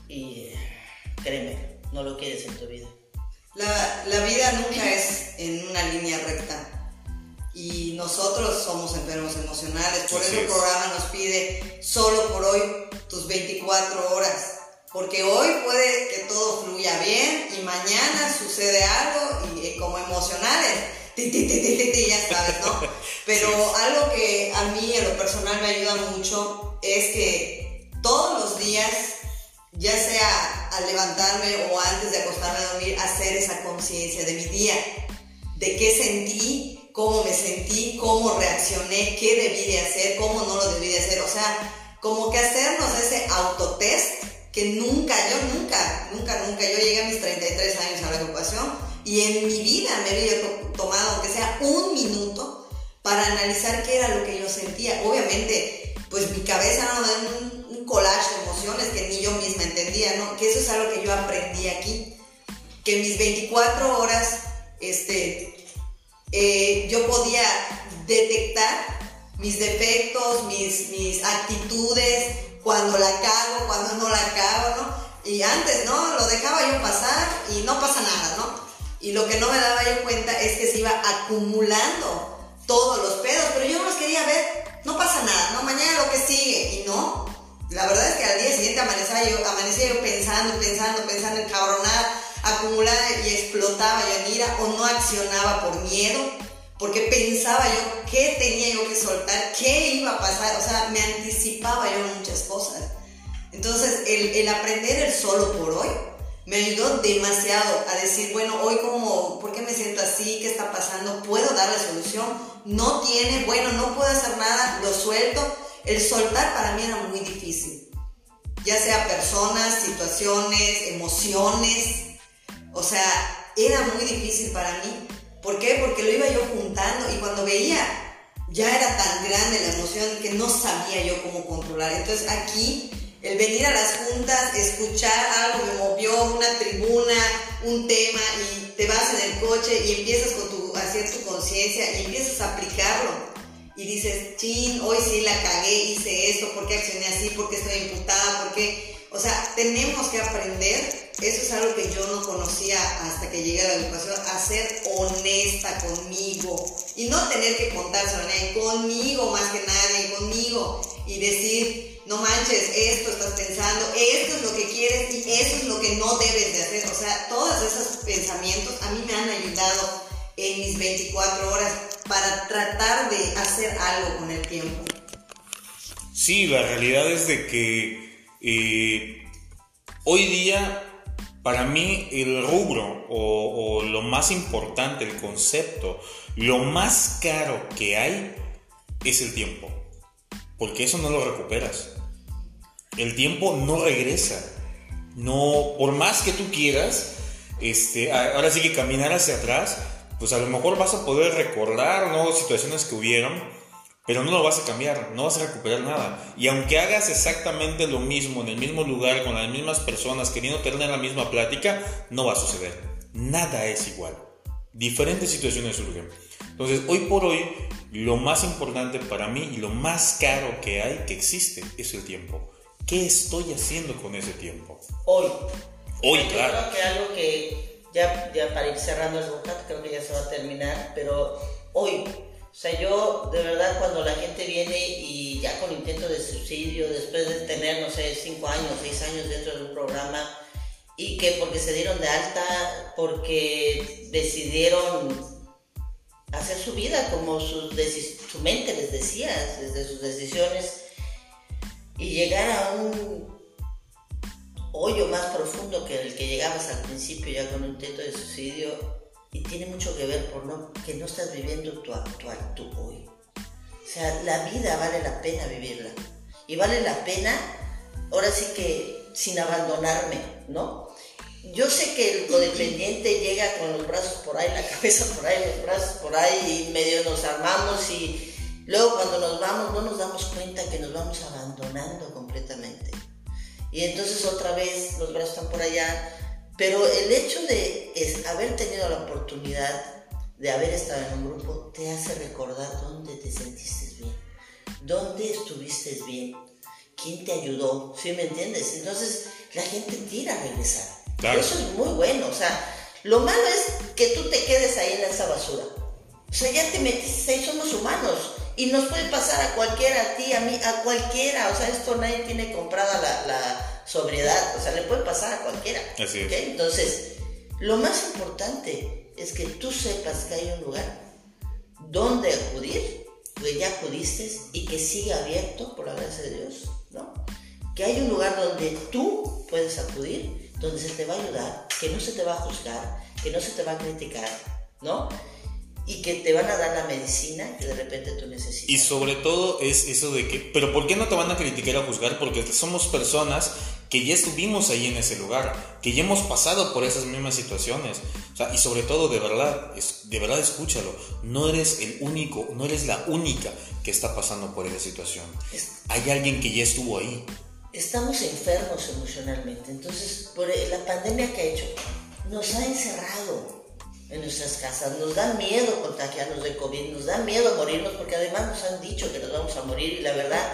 y créeme, no lo quieres en tu vida. La, la vida nunca es en una línea recta y nosotros somos enfermos emocionales. Por eso el programa nos pide solo por hoy tus 24 horas. Porque hoy puede que todo fluya bien y mañana sucede algo y eh, como emocionales, ti, ti, ti, ya sabes, ¿no? Pero algo que a mí en lo personal me ayuda mucho es que todos los días, ya sea al levantarme o antes de acostarme a dormir, hacer esa conciencia de mi día, de qué sentí, cómo me sentí, cómo reaccioné, qué debí de hacer, cómo no lo debí de hacer. O sea, como que hacernos ese autotest que nunca, yo nunca, nunca, nunca, yo llegué a mis 33 años a la agrupación y en mi vida me había tomado, aunque sea un minuto, para analizar qué era lo que yo sentía. Obviamente, pues mi cabeza no collage de emociones que ni yo misma entendía, ¿no? Que eso es algo que yo aprendí aquí. Que mis 24 horas, este, eh, yo podía detectar mis defectos, mis, mis actitudes, cuando la cago, cuando no la cago, ¿no? Y antes, ¿no? Lo dejaba yo pasar y no pasa nada, ¿no? Y lo que no me daba yo cuenta es que se iba acumulando todos los pedos, pero yo no los quería ver, no pasa nada, ¿no? Mañana lo que sigue, y no. La verdad es que al día siguiente amanecía yo, amanecía yo pensando, pensando, pensando, encabronada, acumulada y explotaba yo en ira o no accionaba por miedo porque pensaba yo qué tenía yo que soltar, qué iba a pasar, o sea, me anticipaba yo muchas cosas. Entonces, el, aprender el solo por hoy me ayudó demasiado a decir, bueno, hoy como, ¿por qué me siento así? ¿Qué está pasando? ¿Puedo dar la solución? No tiene, bueno, no puedo hacer nada, lo suelto. El soltar para mí era muy difícil, ya sea personas, situaciones, emociones, o sea, era muy difícil para mí ¿Por qué? Porque lo iba yo juntando y cuando veía, ya era tan grande la emoción que no sabía yo cómo controlar. Entonces aquí, el venir a las juntas, escuchar algo, me movió una tribuna, un tema y te vas en el coche y empiezas con tu, a hacer tu conciencia y empiezas a aplicarlo. Y dices, chin, hoy sí la cagué, hice esto, ¿por qué accioné así? ¿Por qué estoy imputada? ¿Por qué? O sea, tenemos que aprender, eso es algo que yo no conocía hasta que llegué a la educación, a ser honesta conmigo y no tener que contárselo a nadie, conmigo más que nadie, conmigo y decir, no manches, esto estás pensando, esto es lo que quieres y eso es lo que no debes de hacer. O sea, todos esos pensamientos a mí me han ayudado en mis 24 horas para tratar de hacer algo con el tiempo. Sí, la realidad es de que eh, hoy día, para mí, el rubro o, o lo más importante, el concepto, lo más caro que hay es el tiempo. Porque eso no lo recuperas. El tiempo no regresa. No, por más que tú quieras, este, ahora sí que caminar hacia atrás, pues a lo mejor vas a poder recordar ¿no? situaciones que hubieron, pero no lo vas a cambiar, no vas a recuperar nada. Y aunque hagas exactamente lo mismo en el mismo lugar, con las mismas personas, queriendo tener la misma plática, no va a suceder. Nada es igual. Diferentes situaciones surgen. Entonces, hoy por hoy, lo más importante para mí y lo más caro que hay, que existe, es el tiempo. ¿Qué estoy haciendo con ese tiempo? Hoy. Hoy, Yo claro. creo que algo que ya, ya para ir cerrando el bocat, creo que ya se va a terminar, pero hoy, o sea, yo de verdad cuando la gente viene y ya con intento de subsidio, después de tener, no sé, 5 años, 6 años dentro de un programa, y que porque se dieron de alta, porque decidieron hacer su vida como su mente les decía, desde sus decisiones, y llegar a un hoyo más profundo que el que llegabas al principio ya con un intento de suicidio y tiene mucho que ver por no, que no estás viviendo tu actual, tu hoy. O sea, la vida vale la pena vivirla. Y vale la pena, ahora sí que sin abandonarme, ¿no? Yo sé que el codependiente llega con los brazos por ahí, la cabeza por ahí, los brazos por ahí y medio nos armamos y luego cuando nos vamos no nos damos cuenta que nos vamos abandonando completamente. Y entonces otra vez los brazos están por allá. Pero el hecho de es, haber tenido la oportunidad de haber estado en un grupo te hace recordar dónde te sentiste bien, dónde estuviste bien, quién te ayudó, ¿sí me entiendes? Entonces la gente tira a regresar. Claro. Eso es muy bueno. O sea, lo malo es que tú te quedes ahí en esa basura. O sea, ya te metiste ahí, somos humanos. Y nos puede pasar a cualquiera, a ti, a mí, a cualquiera. O sea, esto nadie tiene comprada la, la sobriedad. O sea, le puede pasar a cualquiera. Así es. ¿ok? Entonces, lo más importante es que tú sepas que hay un lugar donde acudir, que ya acudiste y que sigue abierto por la gracia de Dios, ¿no? Que hay un lugar donde tú puedes acudir, donde se te va a ayudar, que no se te va a juzgar, que no se te va a criticar, ¿no? Y que te van a dar la medicina que de repente tú necesitas. Y sobre todo es eso de que, pero ¿por qué no te van a criticar o juzgar? Porque somos personas que ya estuvimos ahí en ese lugar, que ya hemos pasado por esas mismas situaciones. O sea, y sobre todo, de verdad, de verdad escúchalo, no eres el único, no eres la única que está pasando por esa situación. Hay alguien que ya estuvo ahí. estamos enfermos emocionalmente. Entonces, por la pandemia que ha hecho, nos ha encerrado en nuestras casas. Nos da miedo contagiarnos de COVID, nos da miedo morirnos, porque además nos han dicho que nos vamos a morir. Y la verdad,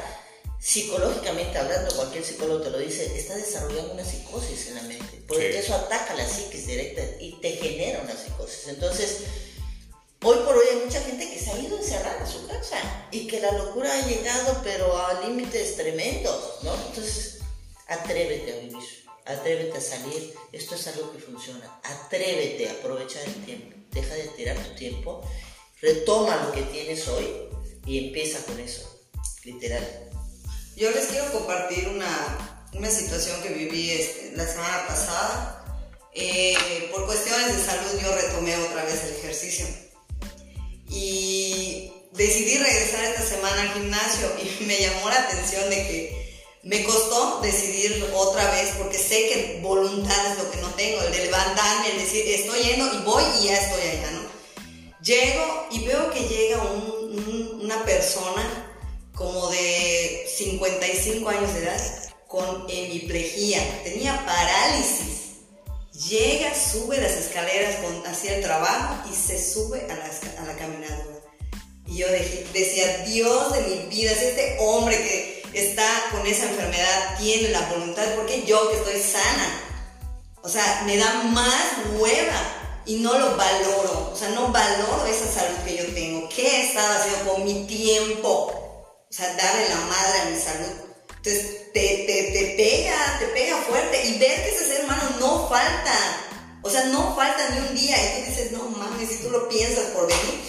psicológicamente hablando, cualquier psicólogo te lo dice, está desarrollando una psicosis en la mente. Porque Sí. eso ataca la psiquis directa y te genera una psicosis. Entonces, Hoy por hoy hay mucha gente que se ha ido a encerrar a su casa y que la locura ha llegado pero a límites tremendos, ¿no? Entonces, atrévete a vivir, atrévete a salir, esto es algo que funciona, atrévete a aprovechar el tiempo, deja de tirar tu tiempo, retoma lo que tienes hoy y empieza con eso, literal. Yo les quiero compartir una, una situación que viví este, la semana pasada. Eh, por cuestiones de salud yo retomé otra vez el ejercicio. Y decidí regresar esta semana al gimnasio y me llamó la atención de que me costó decidir otra vez porque sé que voluntad es lo que no tengo, el de levantarme, el decir estoy yendo y voy y ya estoy allá, ¿no? Llego y veo que llega un- un- una persona como de 55 años de edad con hemiplegia, tenía parálisis. Llega, sube las escaleras con, hacia el trabajo y se sube a la, a caminadora. Y yo dije- decía, Dios de mi vida, si este hombre que está con esa enfermedad tiene la voluntad, porque yo que estoy sana? O sea, me da más hueva y no lo valoro. O sea, no valoro esa salud que yo tengo. ¿Qué he estado haciendo con mi tiempo? O sea, darle la madre a mi salud. Entonces, te, te, te pega, te pega fuerte. Y ver que ese ser humano no falta. O sea, no falta ni un día. Y tú dices, no mames, si tú lo piensas por venir.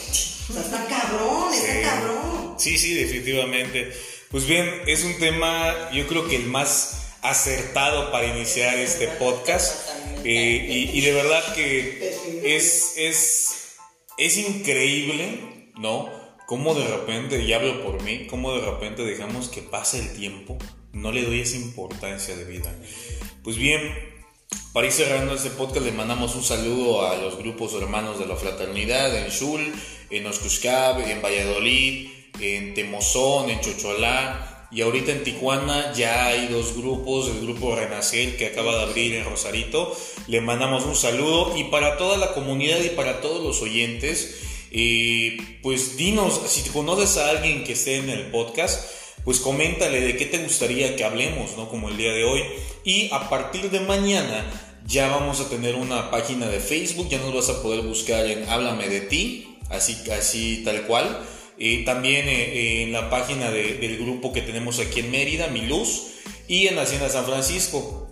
O sea, está cabrón, está Sí. cabrón. Sí, sí, definitivamente. Pues bien, es un tema, yo creo que el más acertado para iniciar este podcast. Eh, y, de verdad que es, es, es increíble, ¿no? Cómo de repente, y hablo por mí, cómo de repente dejamos que pase el tiempo, no le doy esa importancia de vida. Pues bien, para ir cerrando este podcast le mandamos un saludo a los grupos hermanos de la fraternidad en Shul, en Oscuscab, en Valladolid, en Temozón, en Chocholá y ahorita en Tijuana ya hay dos grupos, el grupo Renacer que acaba de abrir en Rosarito. Le mandamos un saludo y para toda la comunidad y para todos los oyentes, eh, pues dinos, si conoces a alguien que esté en el podcast, pues coméntale de qué te gustaría que hablemos, ¿no? Como el día de hoy. Y a partir de mañana ya vamos a tener una página de Facebook, ya nos vas a poder buscar en Háblame de ti, así, así tal cual. Eh, también eh, eh, en la página del grupo que tenemos aquí en Mérida, Mi Luz, y en la Hacienda San Francisco.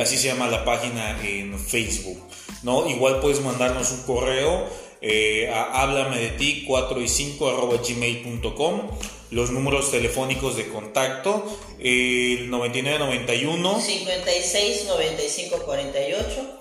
así se llama la página en Facebook. ¿no? Igual puedes mandarnos un correo a háblame de ti 4 y 5 arroba gmail.com los números telefónicos de contacto el 9991 56 95 48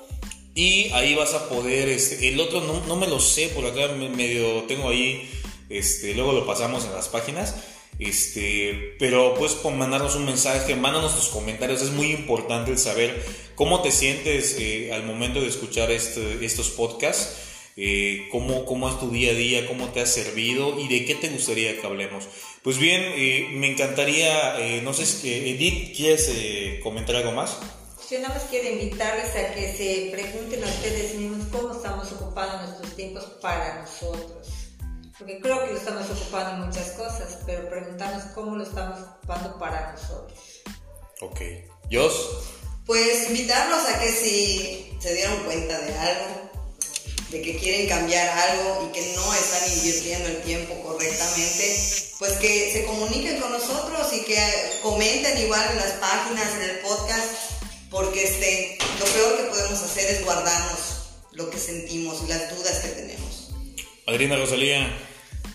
y ahí vas a poder este, el otro no, no me lo sé por acá medio tengo ahí este, luego lo pasamos en las páginas. Este, pero puedes mandarnos un mensaje, mándanos tus comentarios. Es muy importante saber cómo te sientes eh, al momento de escuchar este, estos podcasts. Eh, cómo, cómo es tu día a día, cómo te ha servido y de qué te gustaría que hablemos. Pues bien, eh, me encantaría, no sé si Edith, ¿quieres comentar algo más? Yo nada más quiero invitarles a que se pregunten a ustedes mismos cómo estamos ocupando nuestros tiempos para nosotros porque creo que lo estamos ocupando en muchas cosas, pero preguntarnos cómo lo estamos ocupando para nosotros. Ok. ¿Yos? Pues invitarlos a que si se dieron cuenta de algo, de que quieren cambiar algo y que no están invirtiendo el tiempo correctamente, pues que se comuniquen con nosotros y que comenten igual en las páginas, en el podcast, porque este, lo peor que podemos hacer es guardarnos lo que sentimos y las dudas que tenemos. Adriana Rosalía.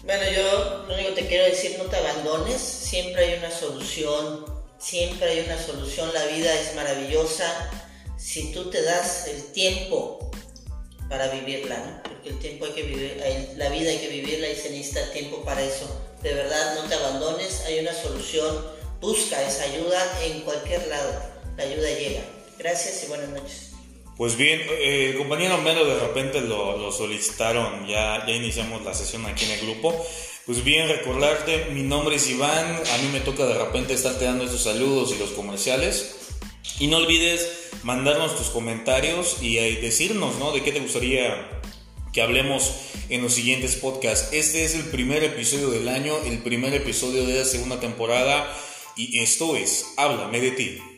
Bueno, yo lo único que te quiero decir, no te abandones, siempre hay una solución, siempre hay una solución, la vida es maravillosa si tú te das el tiempo para vivirla, ¿no? Porque el tiempo hay que vivir, la vida hay que vivirla y se necesita tiempo para eso. De verdad, no te abandones, hay una solución, busca esa ayuda en cualquier lado, la ayuda llega. Gracias y buenas noches. Pues bien, eh, el compañero Melo de repente lo, solicitaron, ya, ya iniciamos la sesión aquí en el grupo. Pues bien, recordarte, mi nombre es Iván, a mí me toca de repente estarte dando estos saludos y los comerciales. Y no olvides mandarnos tus comentarios y eh, decirnos, ¿no? De qué te gustaría que hablemos en los siguientes podcasts. Este es el primer episodio del año, el primer episodio de la segunda temporada y esto es Háblame de ti.